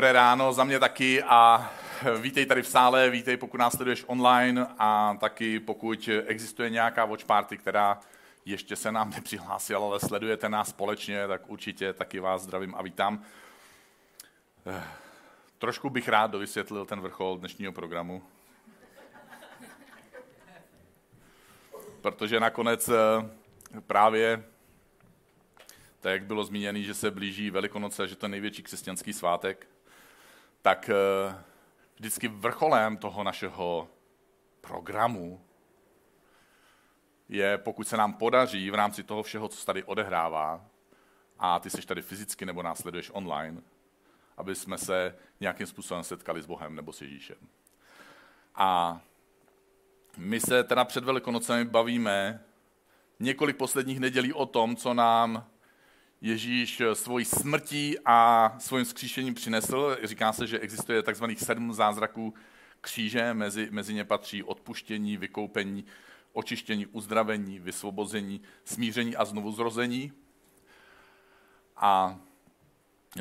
Dobré ráno za mě taky a vítej tady v sále, vítej pokud nás sleduješ online a taky pokud existuje nějaká watch party, která ještě se nám nepřihlásila, ale sledujete nás společně, tak určitě taky vás zdravím a vítám. Trošku bych rád dovysvětlil ten vrchol dnešního programu. Protože nakonec eh, právě tak jak bylo zmíněno, že se blíží Velikonoce, že to je největší křesťanský svátek, tak eh, vždycky vrcholem toho našeho programu je, pokud se nám podaří v rámci toho všeho, co se tady odehrává, a ty jsi tady fyzicky nebo následuješ online, aby jsme se nějakým způsobem setkali s Bohem nebo s Ježíšem. A my se teda před Velikonocemi bavíme několik posledních nedělí o tom, co nám Ježíš svojí smrtí a svým skříšením přinesl. Říká se, že existuje takzvaných sedm zázraků kříže, mezi, mezi ně patří odpuštění, vykoupení, očištění, uzdravení, vysvobození, smíření a znovuzrození. A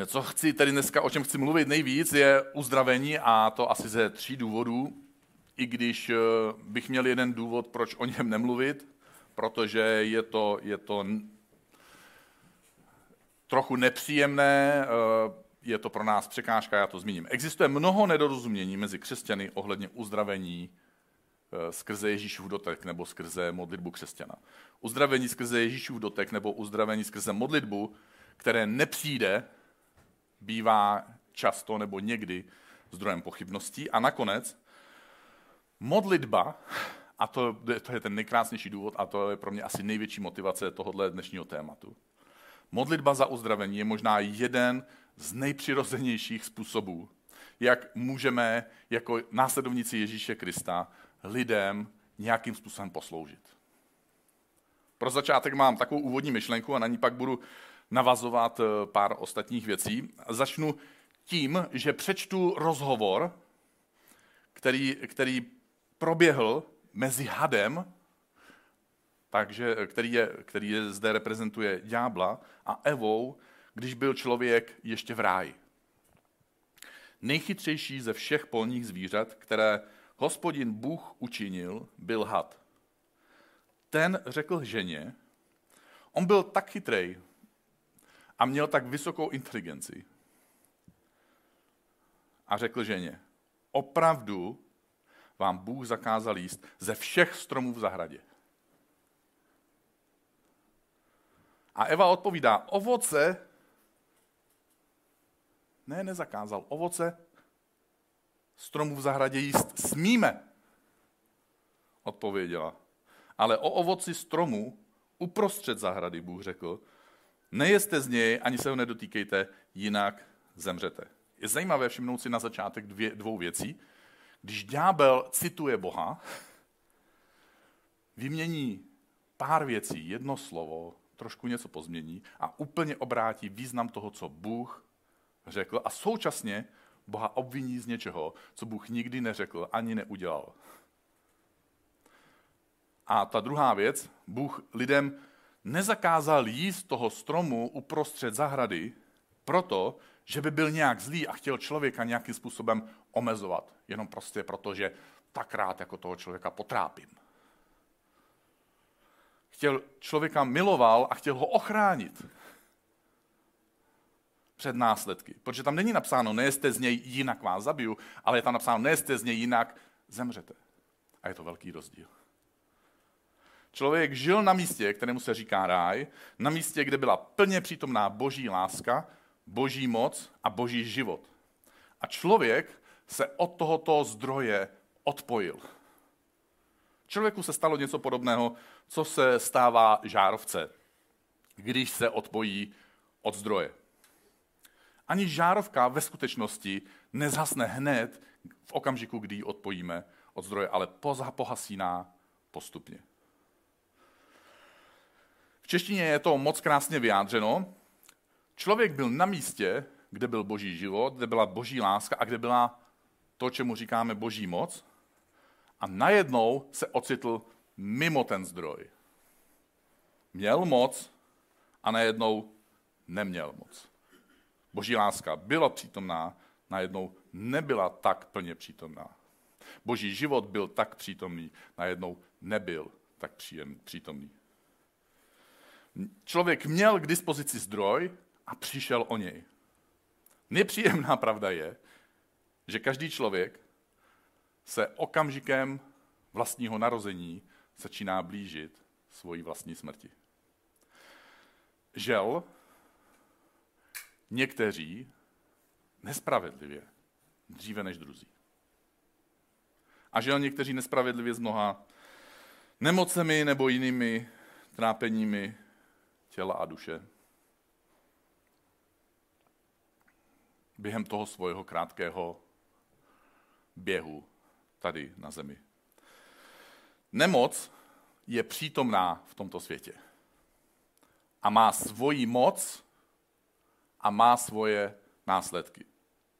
co chci tady dneska, o čem chci mluvit nejvíc, je uzdravení a to asi ze tří důvodů, i když eh, bych měl jeden důvod, proč o něm nemluvit, protože je to, je to trochu nepříjemné, eh, je to pro nás překážka, já to zmíním. Existuje mnoho nedorozumění mezi křesťany ohledně uzdravení eh, skrze Ježíšův dotek nebo skrze modlitbu křesťana. Uzdravení skrze Ježíšův dotek nebo uzdravení skrze modlitbu, které nepřijde, bývá často nebo někdy zdrojem pochybností. A nakonec modlitba, a to, to je ten nejkrásnější důvod, a to je pro mě asi největší motivace tohohle dnešního tématu Modlitba za uzdravení je možná jeden z nejpřirozenějších způsobů, jak můžeme jako následovníci Ježíše Krista lidem nějakým způsobem posloužit. Pro začátek mám takovou úvodní myšlenku a na ní pak budu navazovat eh, pár ostatních věcí. Začnu tím, že přečtu rozhovor, který, který proběhl mezi hadem takže, který, je, který je zde reprezentuje ďábla, a Evou, když byl člověk ještě v ráji. Nejchytřejší ze všech polních zvířat, které hospodin Bůh učinil, byl had. Ten řekl ženě, on byl tak chytrý a měl tak vysokou inteligenci. A řekl ženě, opravdu vám Bůh zakázal jíst ze všech stromů v zahradě. A Eva odpovídá, ovoce, ne, nezakázal, ovoce stromů v zahradě jíst smíme, odpověděla. Ale o ovoci stromu uprostřed zahrady Bůh řekl, nejeste z něj, ani se ho nedotýkejte, jinak zemřete. Je zajímavé všimnout si na začátek dvě, dvou věcí. Když ďábel cituje Boha, vymění pár věcí, jedno slovo, trošku něco pozmění a úplně obrátí význam toho, co Bůh řekl a současně Boha obviní z něčeho, co Bůh nikdy neřekl ani neudělal. A ta druhá věc, Bůh lidem nezakázal jíst toho stromu uprostřed zahrady, proto, že by byl nějak zlý a chtěl člověka nějakým způsobem omezovat. Jenom prostě proto, že tak rád jako toho člověka potrápím chtěl člověka miloval a chtěl ho ochránit před následky. Protože tam není napsáno, nejste z něj, jinak vás zabiju, ale je tam napsáno, nejste z něj, jinak zemřete. A je to velký rozdíl. Člověk žil na místě, kterému se říká ráj, na místě, kde byla plně přítomná boží láska, boží moc a boží život. A člověk se od tohoto zdroje odpojil. Člověku se stalo něco podobného, co se stává žárovce, když se odpojí od zdroje. Ani žárovka ve skutečnosti nezhasne hned v okamžiku, kdy ji odpojíme od zdroje, ale pohasíná postupně. V češtině je to moc krásně vyjádřeno. Člověk byl na místě, kde byl boží život, kde byla boží láska a kde byla to, čemu říkáme boží moc a najednou se ocitl mimo ten zdroj. Měl moc a najednou neměl moc. Boží láska byla přítomná, najednou nebyla tak plně přítomná. Boží život byl tak přítomný, najednou nebyl tak přítomný. Člověk měl k dispozici zdroj a přišel o něj. Nepříjemná pravda je, že každý člověk se okamžikem vlastního narození začíná blížit svoji vlastní smrti. Žel, někteří nespravedlivě, dříve než druzí. A žel někteří nespravedlivě z mnoha nemocemi nebo jinými trápeními těla a duše. Během toho svého krátkého běhu tady na zemi. Nemoc je přítomná v tomto světě. A má svoji moc a má svoje následky.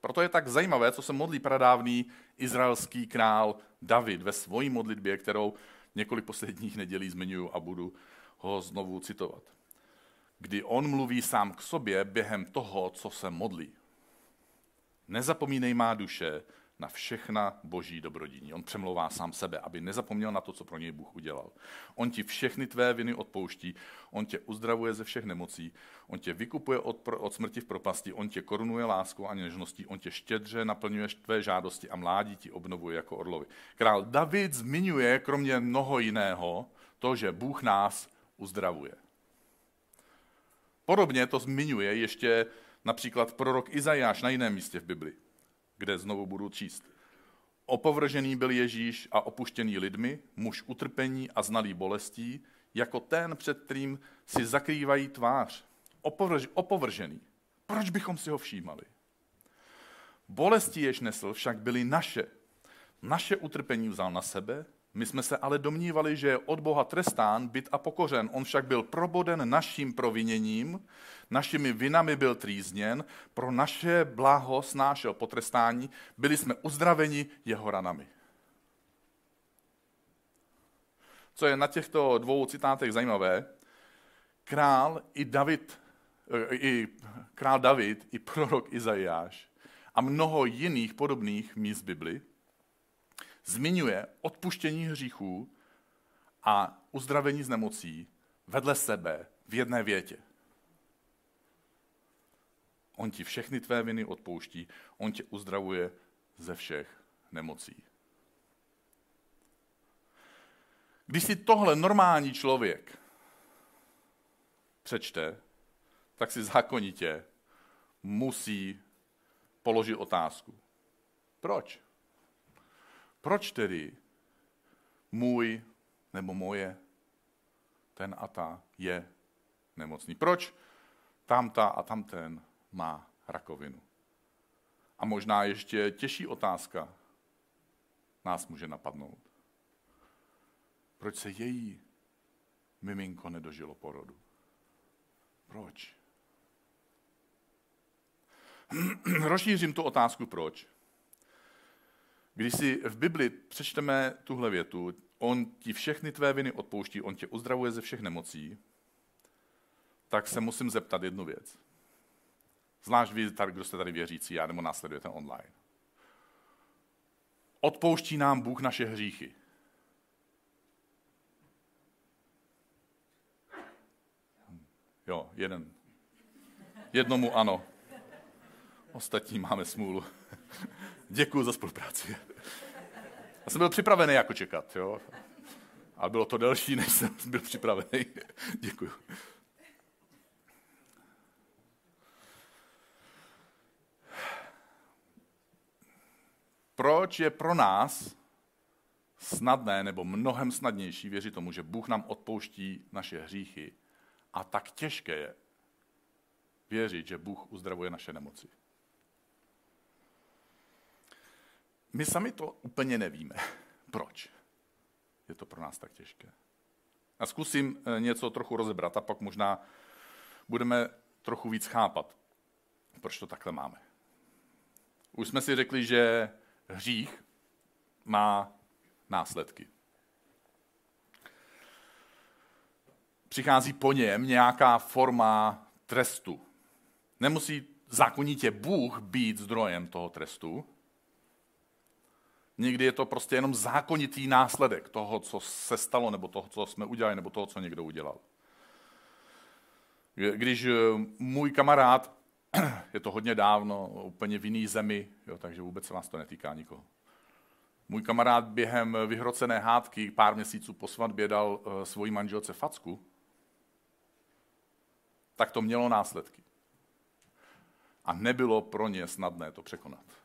Proto je tak zajímavé, co se modlí pradávný izraelský král David ve svojí modlitbě, kterou několik posledních nedělí zmiňuji a budu ho znovu citovat. Kdy on mluví sám k sobě během toho, co se modlí. Nezapomínej má duše, na všechna boží dobrodiní. On přemlouvá sám sebe, aby nezapomněl na to, co pro něj Bůh udělal. On ti všechny tvé viny odpouští, on tě uzdravuje ze všech nemocí, on tě vykupuje od, od smrti v propasti, on tě korunuje láskou a něžností, on tě štědře naplňuje tvé žádosti a mládí ti obnovuje jako orlovi. Král David zmiňuje, kromě mnoho jiného, to, že Bůh nás uzdravuje. Podobně to zmiňuje ještě například prorok Izajáš na jiném místě v Biblii kde znovu budu číst. Opovržený byl Ježíš a opuštěný lidmi, muž utrpení a znalý bolestí, jako ten, před kterým si zakrývají tvář. Opovrž, opovržený. Proč bychom si ho všímali? Bolesti, jež nesl, však byly naše. Naše utrpení vzal na sebe my jsme se ale domnívali, že je od Boha trestán, byt a pokořen. On však byl proboden naším proviněním, našimi vinami byl trýzněn, pro naše blaho snášel potrestání, byli jsme uzdraveni jeho ranami. Co je na těchto dvou citátech zajímavé, král i David, eh, i král David, i prorok Izajáš a mnoho jiných podobných míst Bibli zmiňuje odpuštění hříchů a uzdravení z nemocí vedle sebe v jedné větě. On ti všechny tvé viny odpouští, on tě uzdravuje ze všech nemocí. Když si tohle normální člověk přečte, tak si zákonitě musí položit otázku. Proč? Proč tedy můj nebo moje, ten a ta je nemocný? Proč tamta a tamten má rakovinu? A možná ještě těžší otázka nás může napadnout. Proč se její miminko nedožilo porodu? Proč? Rozšířím tu otázku proč. Když si v Bibli přečteme tuhle větu, on ti všechny tvé viny odpouští, on tě uzdravuje ze všech nemocí, tak se musím zeptat jednu věc. Zvlášť vy, kdo jste tady věřící, já nebo následujete online. Odpouští nám Bůh naše hříchy. Jo, jeden. Jednomu ano. Ostatní máme smůlu. Děkuji za spolupráci. Já jsem byl připravený jako čekat, jo. Ale bylo to delší, než jsem byl připravený. Děkuji. Proč je pro nás snadné nebo mnohem snadnější věřit tomu, že Bůh nám odpouští naše hříchy a tak těžké je věřit, že Bůh uzdravuje naše nemoci? My sami to úplně nevíme. Proč je to pro nás tak těžké? A zkusím eh, něco trochu rozebrat a pak možná budeme trochu víc chápat, proč to takhle máme. Už jsme si řekli, že hřích má následky. Přichází po něm nějaká forma trestu. Nemusí zákonitě Bůh být zdrojem toho trestu. Někdy je to prostě jenom zákonitý následek toho, co se stalo, nebo toho, co jsme udělali, nebo toho, co někdo udělal. Když eh, můj kamarád, je to hodně dávno, úplně v jiný zemi, jo, takže vůbec se vás to netýká nikoho. Můj kamarád během vyhrocené hádky pár měsíců po svatbě dal uh, svojí manželce facku, tak to mělo následky. A nebylo pro ně snadné to překonat.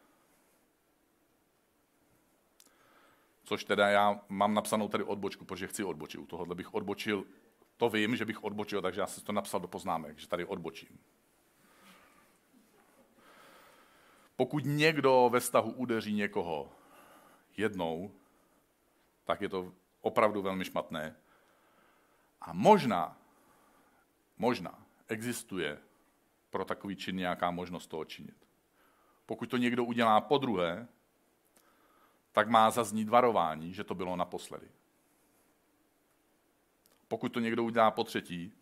Což teda já mám napsanou tady odbočku, protože chci odbočit. U tohohle bych odbočil, to vím, že bych odbočil, takže já si to napsal do poznámek, že tady odbočím. Pokud někdo ve vztahu udeří někoho jednou, tak je to opravdu velmi špatné. A možná, možná existuje pro takový čin nějaká možnost toho činit. Pokud to někdo udělá po druhé, tak má zaznít varování, že to bylo naposledy. Pokud to někdo udělá po třetí,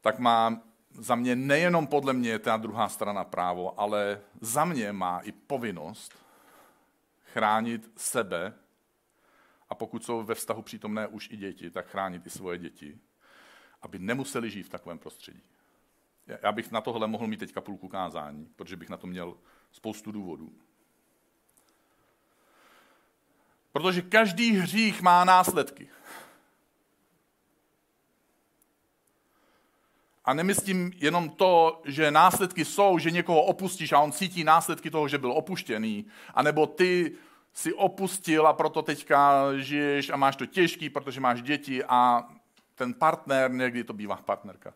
tak má za mě nejenom podle mě ta druhá strana právo, ale za mě má i povinnost chránit sebe a pokud jsou ve vztahu přítomné už i děti, tak chránit i svoje děti, aby nemuseli žít v takovém prostředí. Já bych na tohle mohl mít teďka půlku kázání, protože bych na to měl spoustu důvodů. Protože každý hřích má následky. A nemyslím jenom to, že následky jsou, že někoho opustíš a on cítí následky toho, že byl opuštěný, anebo ty si opustil a proto teďka žiješ a máš to těžký, protože máš děti a ten partner, někdy to bývá partnerka,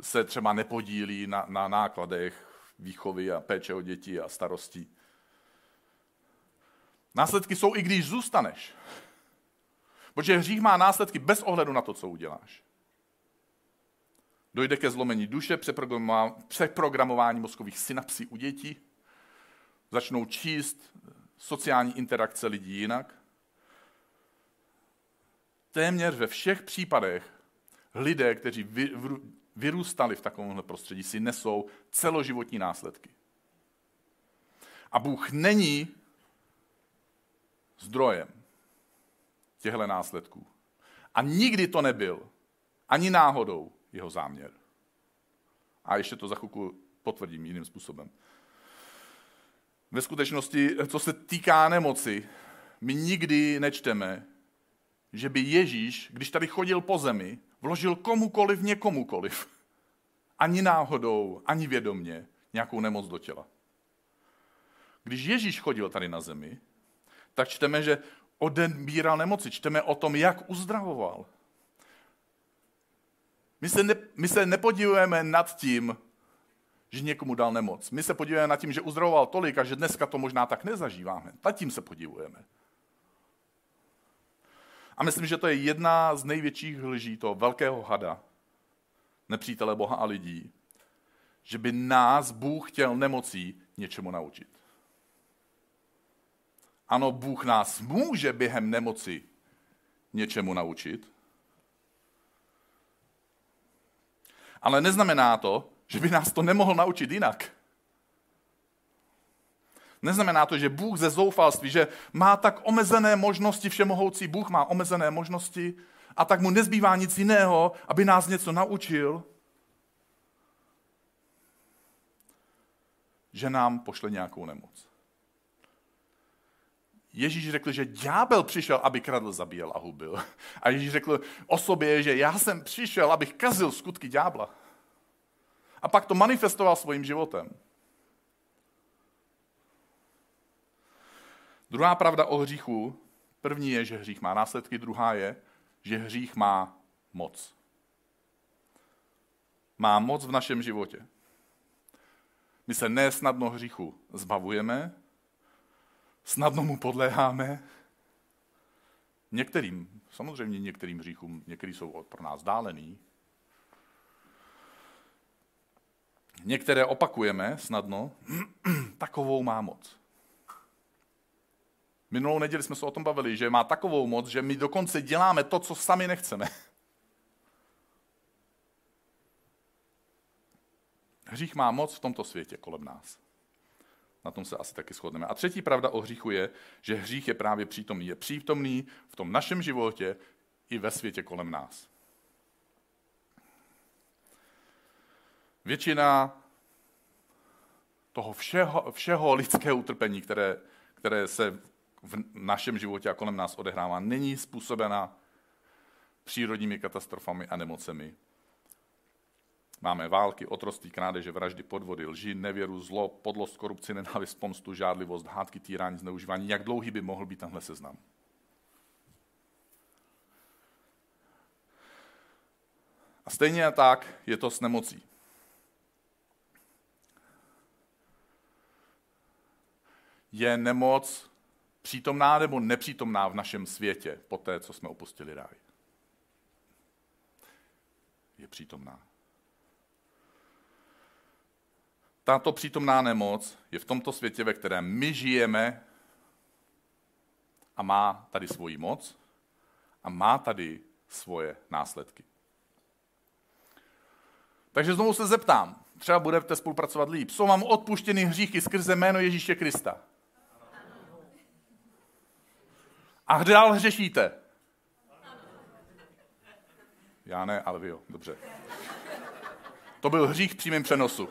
se třeba nepodílí na, na nákladech výchovy a péče o děti a starostí. Následky jsou i když zůstaneš. Protože hřích má následky bez ohledu na to, co uděláš. Dojde ke zlomení duše, přeprogramování mozkových synapsí u dětí, začnou číst sociální interakce lidí jinak. Téměř ve všech případech lidé, kteří vyrůstali v takovémhle prostředí, si nesou celoživotní následky. A Bůh není zdrojem těchto následků. A nikdy to nebyl, ani náhodou, jeho záměr. A ještě to za chvilku potvrdím jiným způsobem. Ve skutečnosti, co se týká nemoci, my nikdy nečteme, že by Ježíš, když tady chodil po zemi, vložil komukoliv, někomukoliv, ani náhodou, ani vědomně, nějakou nemoc do těla. Když Ježíš chodil tady na zemi, tak čteme, že odebíral nemoci, čteme o tom, jak uzdravoval. My se, ne, my se nepodívujeme nad tím, že někomu dal nemoc. My se podívujeme nad tím, že uzdravoval tolik a že dneska to možná tak nezažíváme. Nad tím se podívujeme. A myslím, že to je jedna z největších lží toho velkého hada, nepřítele Boha a lidí, že by nás Bůh chtěl nemocí něčemu naučit. Ano, Bůh nás může během nemoci něčemu naučit, ale neznamená to, že by nás to nemohl naučit jinak. Neznamená to, že Bůh ze zoufalství, že má tak omezené možnosti, všemohoucí Bůh má omezené možnosti a tak mu nezbývá nic jiného, aby nás něco naučil, že nám pošle nějakou nemoc. Ježíš řekl, že ďábel přišel, aby kradl, zabíjel a hubil. A Ježíš řekl o sobě, že já jsem přišel, abych kazil skutky ďábla. A pak to manifestoval svým životem. Druhá pravda o hříchu, první je, že hřích má následky, druhá je, že hřích má moc. Má moc v našem životě. My se nesnadno hříchu zbavujeme, snadno mu podléháme. Některým, samozřejmě některým hříchům, některý jsou pro nás dálený. Některé opakujeme snadno, takovou má moc. Minulou neděli jsme se o tom bavili, že má takovou moc, že my dokonce děláme to, co sami nechceme. hřích má moc v tomto světě kolem nás. Na tom se asi taky shodneme. A třetí pravda o hříchu je, že hřích je právě přítomný. Je přítomný v tom našem životě i ve světě kolem nás. Většina toho všeho, všeho lidského utrpení, které, které se v našem životě a kolem nás odehrává, není způsobena přírodními katastrofami a nemocemi. Máme války, otroství, krádeže, vraždy, podvody, lži, nevěru, zlo, podlost, korupci, nenávist, pomstu, žádlivost, hádky, týrání, zneužívání. Jak dlouhý by mohl být tenhle seznam? A stejně tak je to s nemocí. Je nemoc přítomná nebo nepřítomná v našem světě po té, co jsme opustili ráj? Je přítomná. Tato přítomná nemoc je v tomto světě, ve kterém my žijeme a má tady svoji moc a má tady svoje následky. Takže znovu se zeptám, třeba budete spolupracovat líp. Jsou vám odpuštěny hříchy skrze jméno Ježíše Krista? A dál hřešíte? Já ne, ale vy jo, dobře. To byl hřích v přímém přenosu.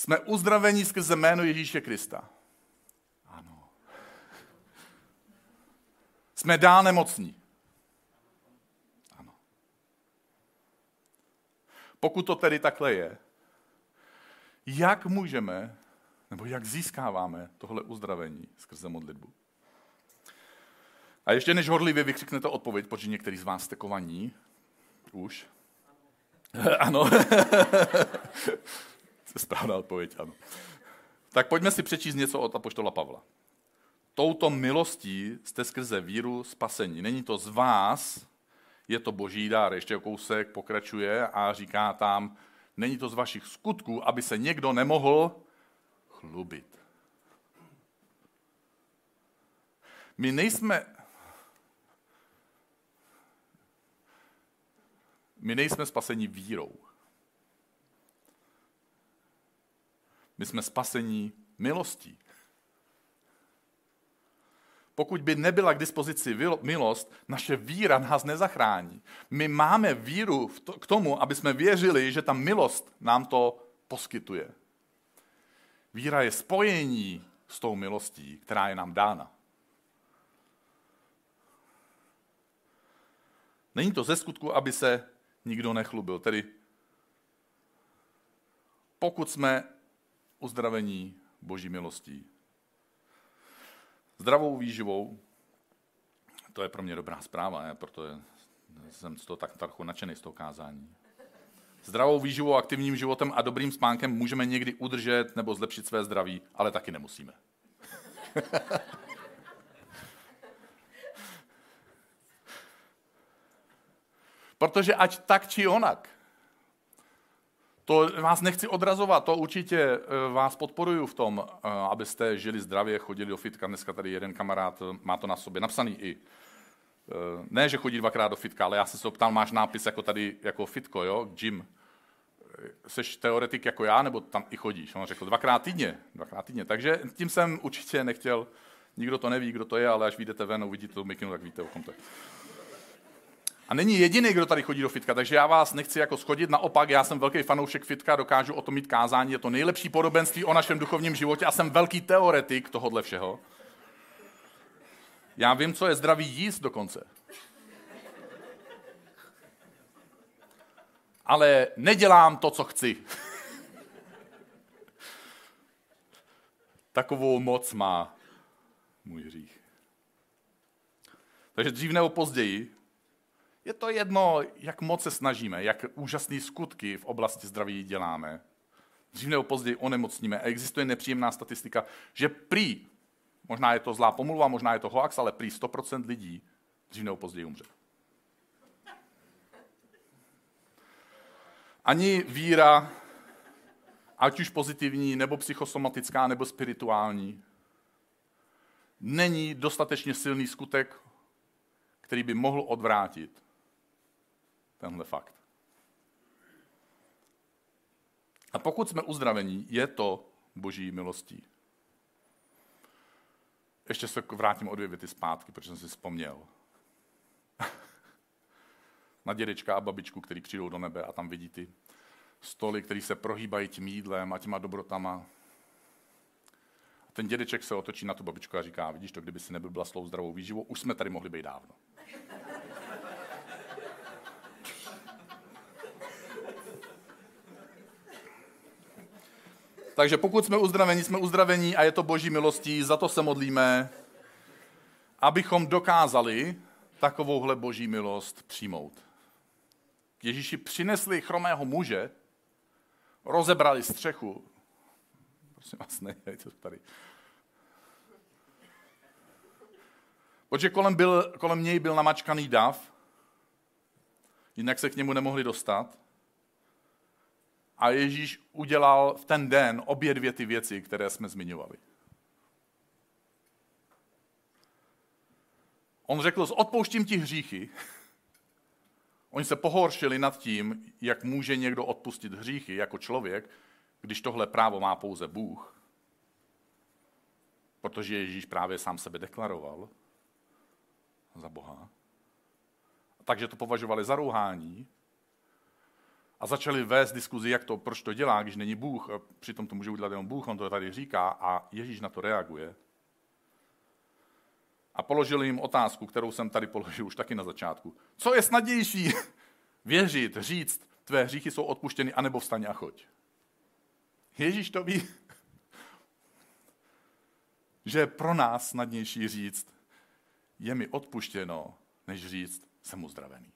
Jsme uzdraveni skrze jméno Ježíše Krista. Ano. Jsme dál nemocní. Ano. Pokud to tedy takhle je, jak můžeme, nebo jak získáváme tohle uzdravení skrze modlitbu? A ještě než horlivě vykřiknete odpověď, protože některý z vás jste kovaní, už. Ano. Správná odpověď, ano. Tak pojďme si přečíst něco od Apoštola Pavla. Touto milostí jste skrze víru spasení. Není to z vás, je to boží dár. Ještě o kousek pokračuje a říká tam, není to z vašich skutků, aby se někdo nemohl chlubit. My nejsme, my nejsme spaseni vírou. My jsme spasení milostí. Pokud by nebyla k dispozici milost, naše víra nás nezachrání. My máme víru k tomu, aby jsme věřili, že ta milost nám to poskytuje. Víra je spojení s tou milostí, která je nám dána. Není to ze skutku, aby se nikdo nechlubil. Tedy pokud jsme uzdravení boží milostí. Zdravou výživou, to je pro mě dobrá zpráva, ne? protože jsem z toho tak trochu nadšený z toho kázání. Zdravou výživou, aktivním životem a dobrým spánkem můžeme někdy udržet nebo zlepšit své zdraví, ale taky nemusíme. Protože ať tak či onak, to vás nechci odrazovat, to určitě eh, vás podporuju v tom, eh, abyste žili zdravě, chodili do fitka. Dneska tady jeden kamarád eh, má to na sobě napsaný i. Ne, že chodí dvakrát do fitka, ale já se se ptal, máš nápis jako tady, jako fitko, jo, gym. Seš teoretik jako já, nebo tam i chodíš? On řekl dvakrát týdně, dvakrát týdně. Takže tím jsem určitě nechtěl, nikdo to neví, kdo to je, ale až vyjdete ven a uvidíte to mikinu, tak víte, o kom to je. A není jediný, kdo tady chodí do fitka, takže já vás nechci jako schodit. Naopak, já jsem velký fanoušek fitka, dokážu o tom mít kázání, je to nejlepší podobenství o našem duchovním životě a jsem velký teoretik tohohle všeho. Já vím, co je zdravý jíst dokonce. Ale nedělám to, co chci. Takovou moc má můj hřích. Takže dřív nebo později je to jedno, jak moc se snažíme, jak úžasné skutky v oblasti zdraví děláme. Dřív nebo později onemocníme. A existuje nepříjemná statistika, že prý, možná je to zlá pomluva, možná je to hoax, ale prý 100% lidí dřív nebo později umře. Ani víra, ať už pozitivní, nebo psychosomatická, nebo spirituální, není dostatečně silný skutek který by mohl odvrátit tenhle fakt. A pokud jsme uzdravení, je to boží milostí. Ještě se vrátím o dvě věty zpátky, protože jsem si vzpomněl. Na dědečka a babičku, který přijdou do nebe a tam vidí ty stoly, které se prohýbají tím jídlem a těma dobrotama. A ten dědeček se otočí na tu babičku a říká, vidíš to, kdyby si nebyl byla slou zdravou výživou, už jsme tady mohli být dávno. Takže pokud jsme uzdravení, jsme uzdravení a je to boží milostí, za to se modlíme, abychom dokázali takovouhle boží milost přijmout. Ježíši přinesli chromého muže, rozebrali střechu. Prosím vás, nedělejte to tady. Protože kolem, byl, kolem něj byl namačkaný dav, jinak se k němu nemohli dostat. A Ježíš udělal v ten den obě dvě ty věci, které jsme zmiňovali. On řekl, odpouštím ti hříchy. Oni se pohoršili nad tím, jak může někdo odpustit hříchy jako člověk, když tohle právo má pouze Bůh. Protože Ježíš právě sám sebe deklaroval za Boha. Takže to považovali za rouhání a začali vést diskuzi, jak to, proč to dělá, když není Bůh. Přitom to může udělat jenom Bůh, on to tady říká a Ježíš na to reaguje. A položili jim otázku, kterou jsem tady položil už taky na začátku. Co je snadnější? Věřit, říct, tvé hříchy jsou odpuštěny, anebo vstaň a choď. Ježíš to ví, že je pro nás snadnější říct, je mi odpuštěno, než říct, jsem uzdravený.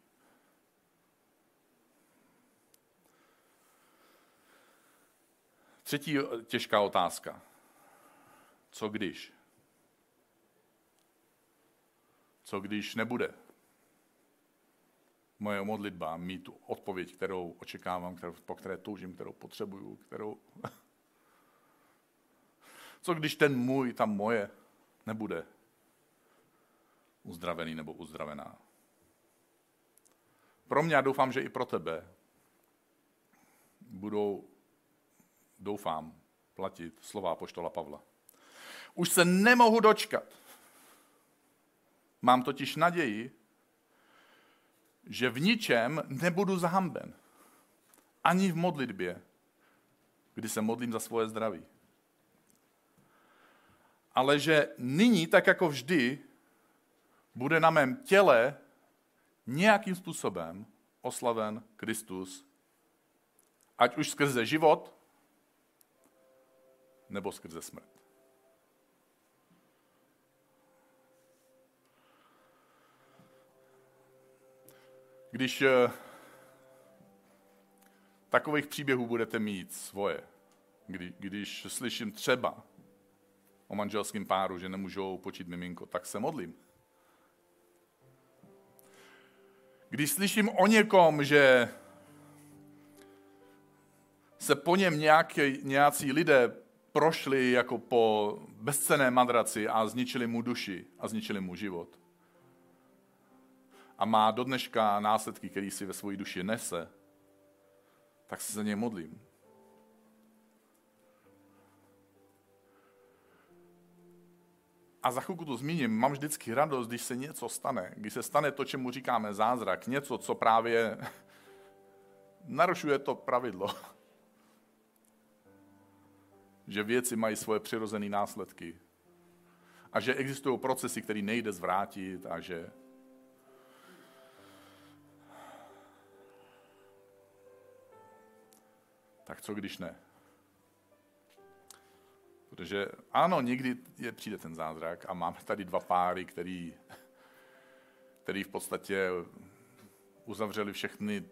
Třetí těžká otázka. Co když? Co když nebude moje modlitba mít tu odpověď, kterou očekávám, kterou, po které toužím, kterou potřebuju, kterou... Co když ten můj, ta moje, nebude uzdravený nebo uzdravená? Pro mě a doufám, že i pro tebe budou doufám, platit slova poštola Pavla. Už se nemohu dočkat. Mám totiž naději, že v ničem nebudu zahamben. Ani v modlitbě, kdy se modlím za svoje zdraví. Ale že nyní, tak jako vždy, bude na mém těle nějakým způsobem oslaven Kristus, ať už skrze život, nebo skrze smrt. Když eh, takových příběhů budete mít svoje, kdy, když slyším třeba o manželském páru, že nemůžou počít miminko, tak se modlím. Když slyším o někom, že se po něm nějaký, nějací lidé prošli jako po bezcené madraci a zničili mu duši a zničili mu život. A má do dneška následky, který si ve své duši nese, tak se za něj modlím. A za chvilku to zmíním, mám vždycky radost, když se něco stane, když se stane to, čemu říkáme zázrak, něco, co právě narušuje to pravidlo že věci mají svoje přirozené následky a že existují procesy, které nejde zvrátit a že tak co když ne? Protože ano, někdy je, přijde ten zázrak a máme tady dva páry, který, který v podstatě uzavřeli všechny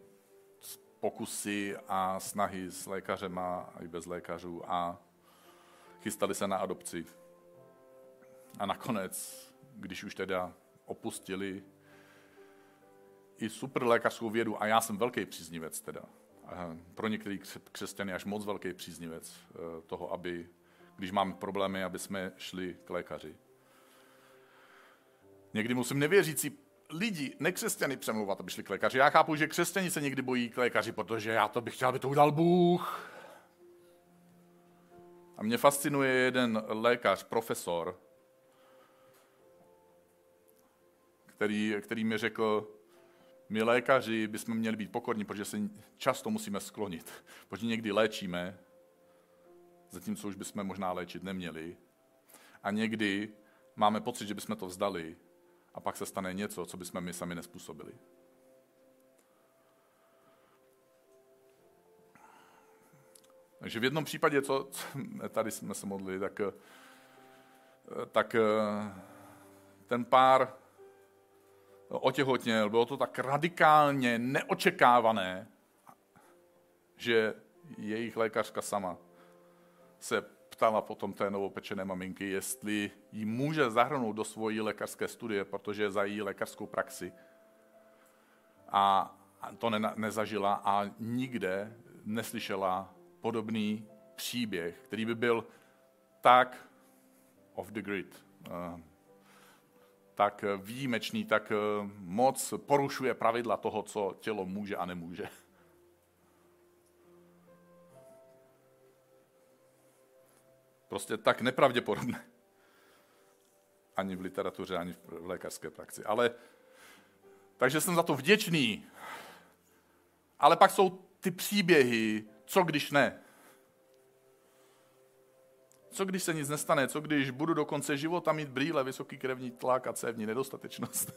pokusy a snahy s lékařem a i bez lékařů a chystali se na adopci. A nakonec, když už teda opustili i super lékařskou vědu, a já jsem velký příznivec teda, pro některý křesťany až moc velký příznivec eh, toho, aby, když máme problémy, aby jsme šli k lékaři. Někdy musím nevěřící lidi, nekřesťany přemlouvat, aby šli k lékaři. Já chápu, že křesťani se někdy bojí k lékaři, protože já to bych chtěl, aby to udal Bůh. A mě fascinuje jeden lékař, profesor, který, který mi řekl, my lékaři bychom měli být pokorní, protože se často musíme sklonit, protože někdy léčíme, zatímco už bychom možná léčit neměli. A někdy máme pocit, že bychom to vzdali a pak se stane něco, co bychom my sami nespůsobili. Takže v jednom případě, co, co tady jsme se modlili, tak, tak ten pár otěhotněl, bylo to tak radikálně neočekávané, že jejich lékařka sama se ptala potom té novopečené maminky, jestli ji může zahrnout do svojí lékařské studie, protože za její lékařskou praxi. A to ne, nezažila a nikde neslyšela podobný příběh, který by byl tak off the grid, eh, tak výjimečný, tak eh, moc porušuje pravidla toho, co tělo může a nemůže. Prostě tak nepravděpodobné. Ani v literatuře, ani v lékařské praxi. Ale, takže jsem za to vděčný. Ale pak jsou ty příběhy, co když ne? Co když se nic nestane? Co když budu do konce života mít brýle, vysoký krevní tlak a cévní nedostatečnost?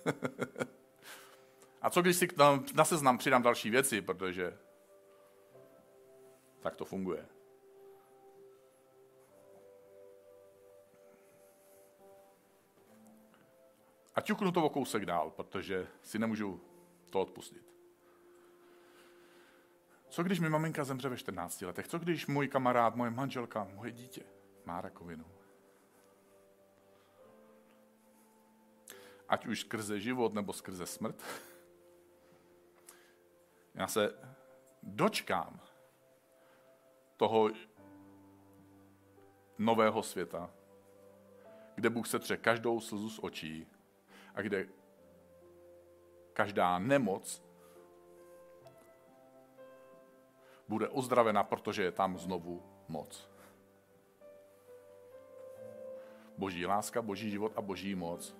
a co když si na seznam přidám další věci, protože tak to funguje. A ťuknu to o kousek dál, protože si nemůžu to odpustit. Co když mi maminka zemře ve 14 letech? Co když můj kamarád, moje manželka, moje dítě má rakovinu? Ať už skrze život nebo skrze smrt. Já se dočkám toho nového světa, kde Bůh se tře každou slzu z očí a kde každá nemoc bude uzdravena, protože je tam znovu moc. Boží láska, boží život a boží moc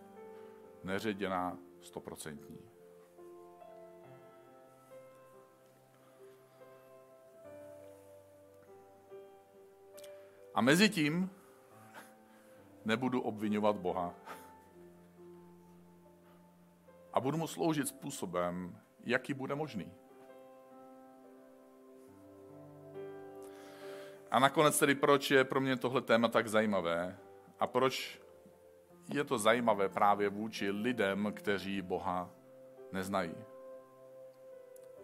neředěná stoprocentní. A mezi tím nebudu obvinovat Boha. A budu mu sloužit způsobem, jaký bude možný. A nakonec tedy, proč je pro mě tohle téma tak zajímavé a proč je to zajímavé právě vůči lidem, kteří Boha neznají.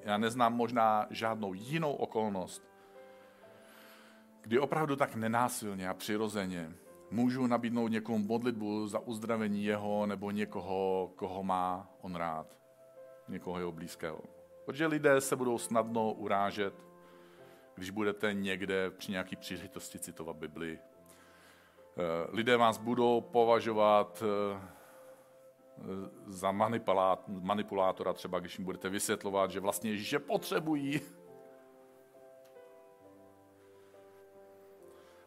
Já neznám možná žádnou jinou okolnost, kdy opravdu tak nenásilně a přirozeně můžu nabídnout někomu modlitbu za uzdravení jeho nebo někoho, koho má on rád, někoho jeho blízkého. Protože lidé se budou snadno urážet, když budete někde při nějaký příležitosti citovat Bibli. Eh, lidé vás budou považovat eh, za manipulátora, třeba když jim budete vysvětlovat, že vlastně že potřebují.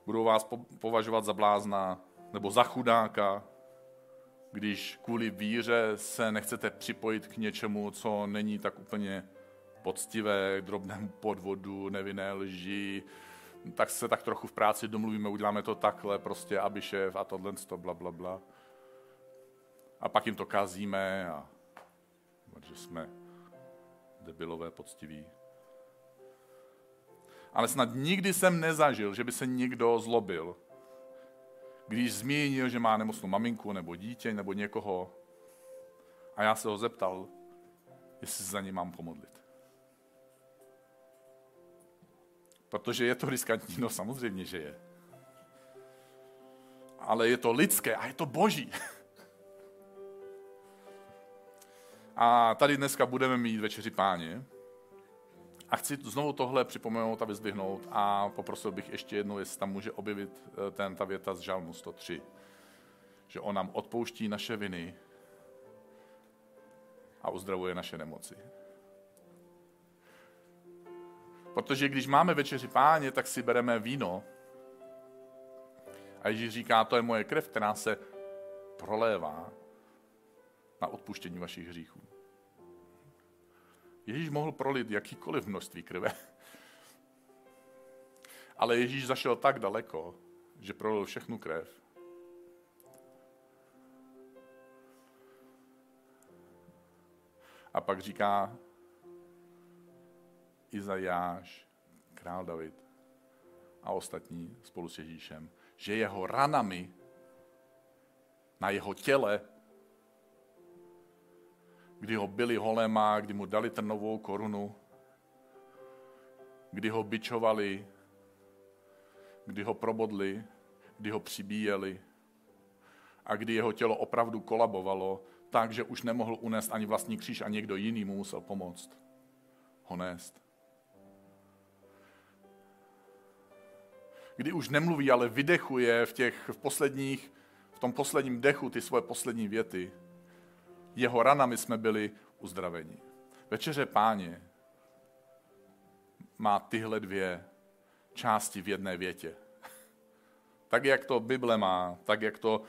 Budou vás považovat za blázna nebo za chudáka, když kvůli víře se nechcete připojit k něčemu, co není tak úplně poctivé, k drobnému podvodu, nevinné lži, tak se tak trochu v práci domluvíme, uděláme to takhle, prostě, aby šéf a tohle, to, bla, bla, bla. A pak jim to kazíme a že jsme debilové poctiví. Ale snad nikdy jsem nezažil, že by se někdo zlobil, když zmínil, že má nemocnou maminku nebo dítě nebo někoho a já se ho zeptal, jestli za ně mám pomodlit. Protože je to riskantní, no samozřejmě, že je. Ale je to lidské a je to boží. A tady dneska budeme mít večeři páně. A chci znovu tohle připomenout a vyzdvihnout a poprosil bych ještě jednou, jestli tam může objevit eh, ten, ta věta z Žalmu 103. Že on nám odpouští naše viny a uzdravuje naše nemoci. Protože když máme večeři páně, tak si bereme víno. A Ježíš říká, to je moje krev, která se prolévá na odpuštění vašich hříchů. Ježíš mohl prolit jakýkoliv množství krve. Ale Ježíš zašel tak daleko, že prolil všechnu krev. A pak říká Izajáš, král David a ostatní spolu s Ježíšem, že jeho ranami na jeho těle, kdy ho byli holema, kdy mu dali trnovou korunu, kdy ho bičovali, kdy ho probodli, kdy ho přibíjeli a kdy jeho tělo opravdu kolabovalo tak, že už nemohl unést ani vlastní kříž a někdo jiný mu musel pomoct ho nést. Kdy už nemluví, ale vydechuje v, těch, v, posledních, v tom posledním dechu ty svoje poslední věty. Jeho ranami jsme byli uzdraveni. Večeře páně má tyhle dvě části v jedné větě. Tak, jak to Bible má, tak, jak to,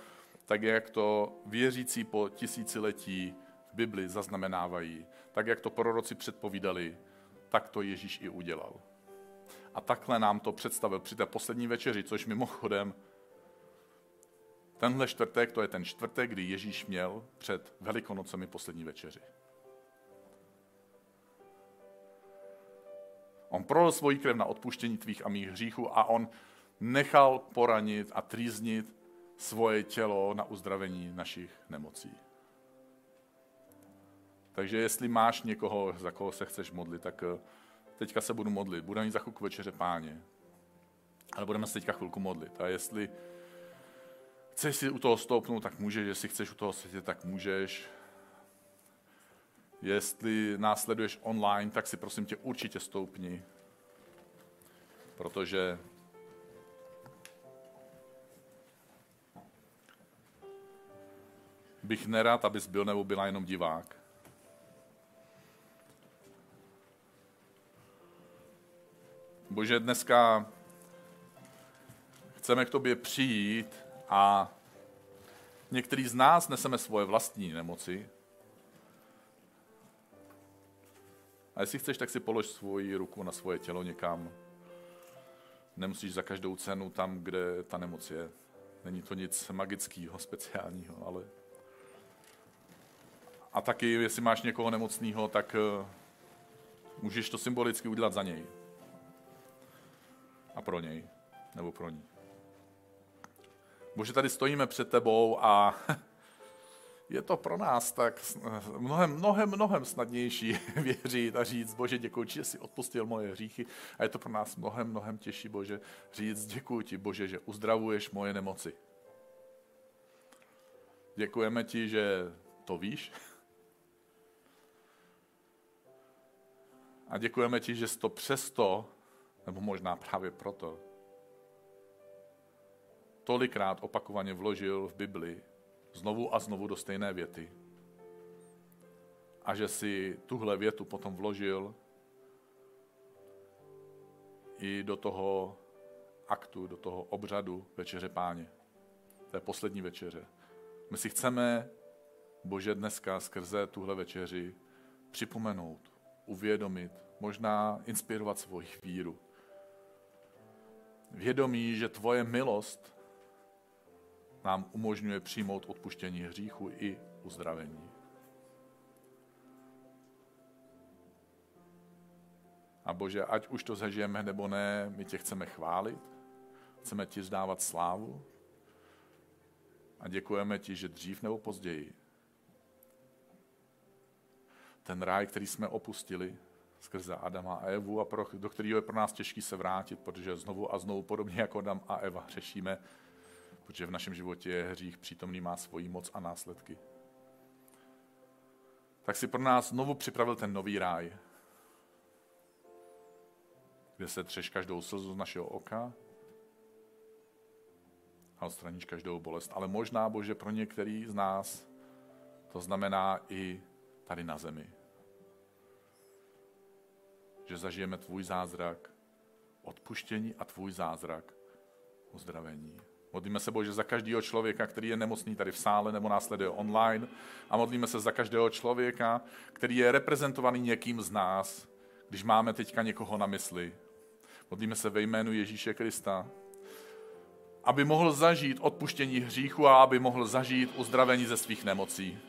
tak, jak to věřící po tisíciletí v Bibli zaznamenávají, tak, jak to proroci předpovídali, tak to Ježíš i udělal. A takhle nám to představil při té poslední večeři, což mimochodem tenhle čtvrtek, to je ten čtvrtek, kdy Ježíš měl před Velikonocemi poslední večeři. On prolil svoji krev na odpuštění tvých a mých hříchů a on nechal poranit a trýznit svoje tělo na uzdravení našich nemocí. Takže jestli máš někoho, za koho se chceš modlit, tak eh, teďka se budu modlit. Budeme mít za chvilku večeře páně. Ale budeme se teďka chvilku modlit. A jestli chceš si u toho stoupnout, tak můžeš. Jestli chceš u toho sedět, tak můžeš. Jestli následuješ online, tak si prosím tě určitě stoupni. Protože bych nerad, abys byl nebo byla jenom divák. Bože, dneska chceme k tobě přijít a některý z nás neseme svoje vlastní nemoci, A jestli chceš, tak si polož svoji ruku na svoje tělo někam. Nemusíš za každou cenu tam, kde ta nemoc je. Není to nic magického, speciálního, ale... A taky, jestli máš někoho nemocného, tak eh, můžeš to symbolicky udělat za něj. A pro něj. Nebo pro ní. Bože, tady stojíme před tebou a je to pro nás tak mnohem, mnohem, mnohem snadnější věřit a říct, Bože, děkuji že jsi odpustil moje hříchy. A je to pro nás mnohem, mnohem těžší, Bože, říct, děkuji ti, Bože, že uzdravuješ moje nemoci. Děkujeme ti, že to víš. A děkujeme ti, že jsi to přesto, nebo možná právě proto, tolikrát opakovaně vložil v Bibli, znovu a znovu do stejné věty. A že si tuhle větu potom vložil i do toho aktu, do toho obřadu Večeře Páně. Je poslední večeře. My si chceme, Bože, dneska skrze tuhle večeři připomenout, uvědomit, možná inspirovat svoji víru. Vědomí, že tvoje milost nám umožňuje přijmout odpuštění hříchu i uzdravení. A Bože, ať už to zažijeme nebo ne, my tě chceme chválit, chceme ti zdávat slávu a děkujeme ti, že dřív nebo později ten ráj, který jsme opustili skrze Adama a Evu a pro, do kterého je pro nás těžký se vrátit, protože znovu a znovu podobně jako Adam a Eva řešíme protože v našem životě je hřích přítomný, má svoji moc a následky. Tak si pro nás znovu připravil ten nový ráj, kde se třeš každou slzu z našeho oka a odstraníš každou bolest. Ale možná, Bože, pro některý z nás to znamená i tady na zemi. Že zažijeme tvůj zázrak odpuštění a tvůj zázrak uzdravení. Modlíme se, Bože, za každého člověka, který je nemocný tady v sále nebo následuje online. A modlíme se za každého člověka, který je reprezentovaný někým z nás, když máme teďka někoho na mysli. Modlíme se ve jménu Ježíše Krista, aby mohl zažít odpuštění hříchu a aby mohl zažít uzdravení ze svých nemocí.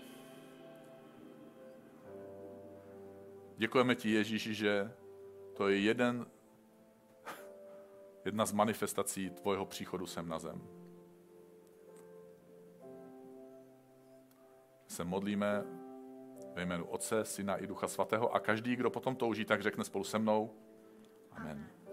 Děkujeme ti, Ježíši, že to je jeden, jedna z manifestací tvojeho příchodu sem na zem. Se modlíme ve jménu Otce, Syna i Ducha Svatého a každý, kdo potom touží, tak řekne spolu se mnou. Amen. Amen.